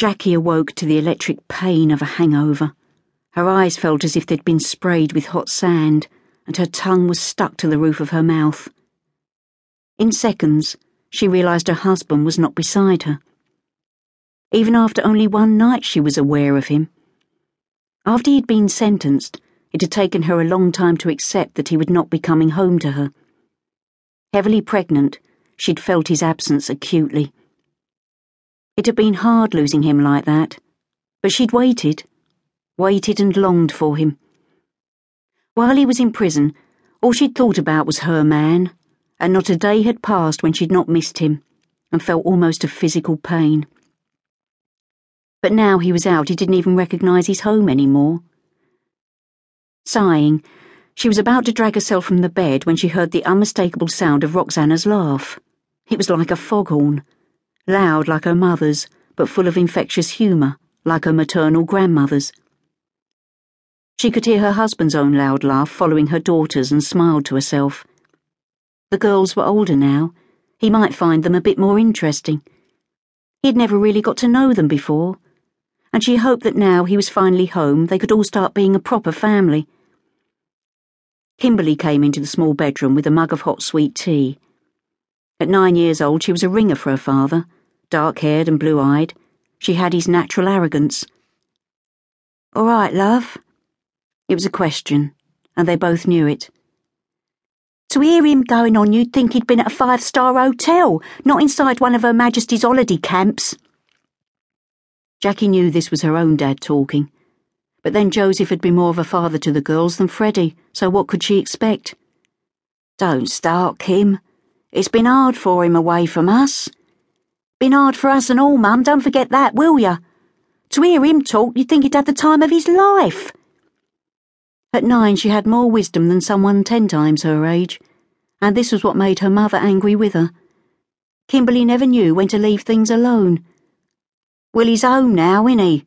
Jackie awoke to the electric pain of a hangover. Her eyes felt as if they'd been sprayed with hot sand, and her tongue was stuck to the roof of her mouth. In seconds, she realised her husband was not beside her. Even after only one night, she was aware of him. After he'd been sentenced, it had taken her a long time to accept that he would not be coming home to her. Heavily pregnant, she'd felt his absence acutely. It had been hard losing him like that, but she'd waited, waited and longed for him. While he was in prison, all she'd thought about was her man, and not a day had passed when she'd not missed him and felt almost a physical pain. But now he was out, he didn't even recognise his home anymore. Sighing, she was about to drag herself from the bed when she heard the unmistakable sound of Roxana's laugh. It was like a foghorn, loud like her mother's, but full of infectious humour, like her maternal grandmother's. She could hear her husband's own loud laugh following her daughter's and smiled to herself. The girls were older now. He might find them a bit more interesting. He had never really got to know them before, and she hoped that now he was finally home they could all start being a proper family. Kimberly came into the small bedroom with a mug of hot sweet tea. At nine years old, she was a ringer for her father, dark haired and blue eyed. She had his natural arrogance. All right, love. It was a question, and they both knew it. To hear him going on, you'd think he'd been at a five star hotel, not inside one of Her Majesty's holiday camps. Jackie knew this was her own dad talking. But then Joseph had been more of a father to the girls than Freddie, so what could she expect? Don't start, Kim. It's been hard for him away from us. Been hard for us and all, Mum, don't forget that, will ya? To hear him talk, you'd think he'd had the time of his life. At nine, she had more wisdom than someone ten times her age, and this was what made her mother angry with her. Kimberly never knew when to leave things alone. Well, he's home now, isn't he?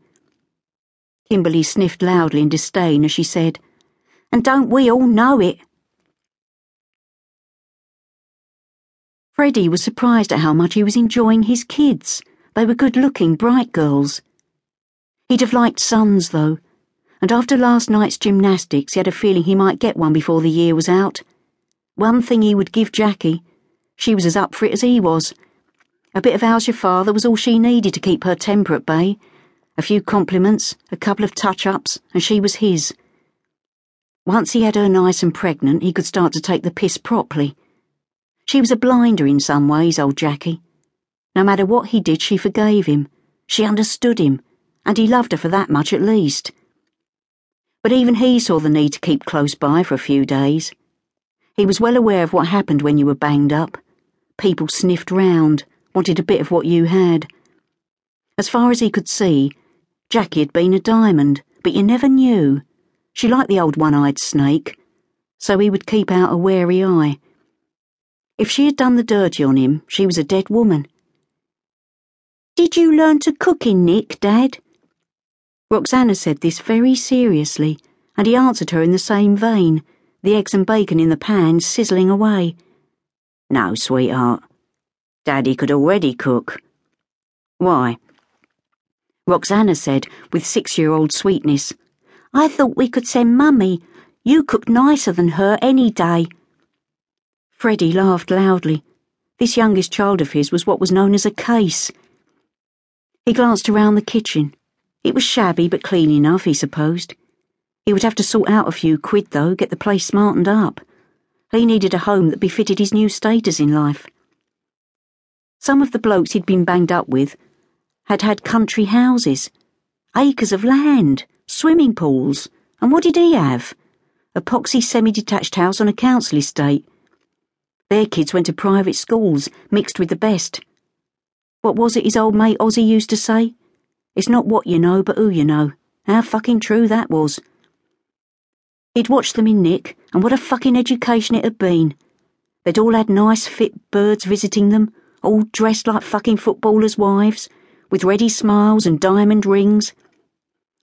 Kimberly sniffed loudly in disdain as she said, And don't we all know it? Freddie was surprised at how much he was enjoying his kids. They were good looking, bright girls. He'd have liked sons, though and after last night's gymnastics, he had a feeling he might get one before the year was out. One thing he would give Jackie. She was as up for it as he was. A bit of how's your father was all she needed to keep her temper at bay. A few compliments, a couple of touch ups, and she was his. Once he had her nice and pregnant, he could start to take the piss properly. She was a blinder in some ways, old Jackie. No matter what he did, she forgave him. She understood him, and he loved her for that much at least. But even he saw the need to keep close by for a few days. He was well aware of what happened when you were banged up. People sniffed round, wanted a bit of what you had. As far as he could see, Jackie had been a diamond, but you never knew. She liked the old one eyed snake, so he would keep out a wary eye. If she had done the dirty on him, she was a dead woman. Did you learn to cook in Nick, Dad? Roxana said this very seriously, and he answered her in the same vein, the eggs and bacon in the pan sizzling away. No, sweetheart. Daddy could already cook. Why? Roxana said, with six year old sweetness, I thought we could send Mummy. You cook nicer than her any day. Freddie laughed loudly. This youngest child of his was what was known as a case. He glanced around the kitchen. It was shabby but clean enough, he supposed. He would have to sort out a few quid, though, get the place smartened up. He needed a home that befitted his new status in life. Some of the blokes he'd been banged up with had had country houses, acres of land, swimming pools, and what did he have? A poxy semi detached house on a council estate. Their kids went to private schools, mixed with the best. What was it his old mate Ozzy used to say? It's not what you know, but who you know. How fucking true that was. He'd watched them in Nick, and what a fucking education it had been. They'd all had nice, fit birds visiting them, all dressed like fucking footballers' wives, with ready smiles and diamond rings.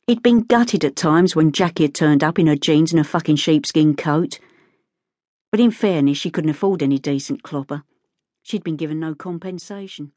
He'd been gutted at times when Jackie had turned up in her jeans and a fucking sheepskin coat. But in fairness, she couldn't afford any decent clopper. She'd been given no compensation.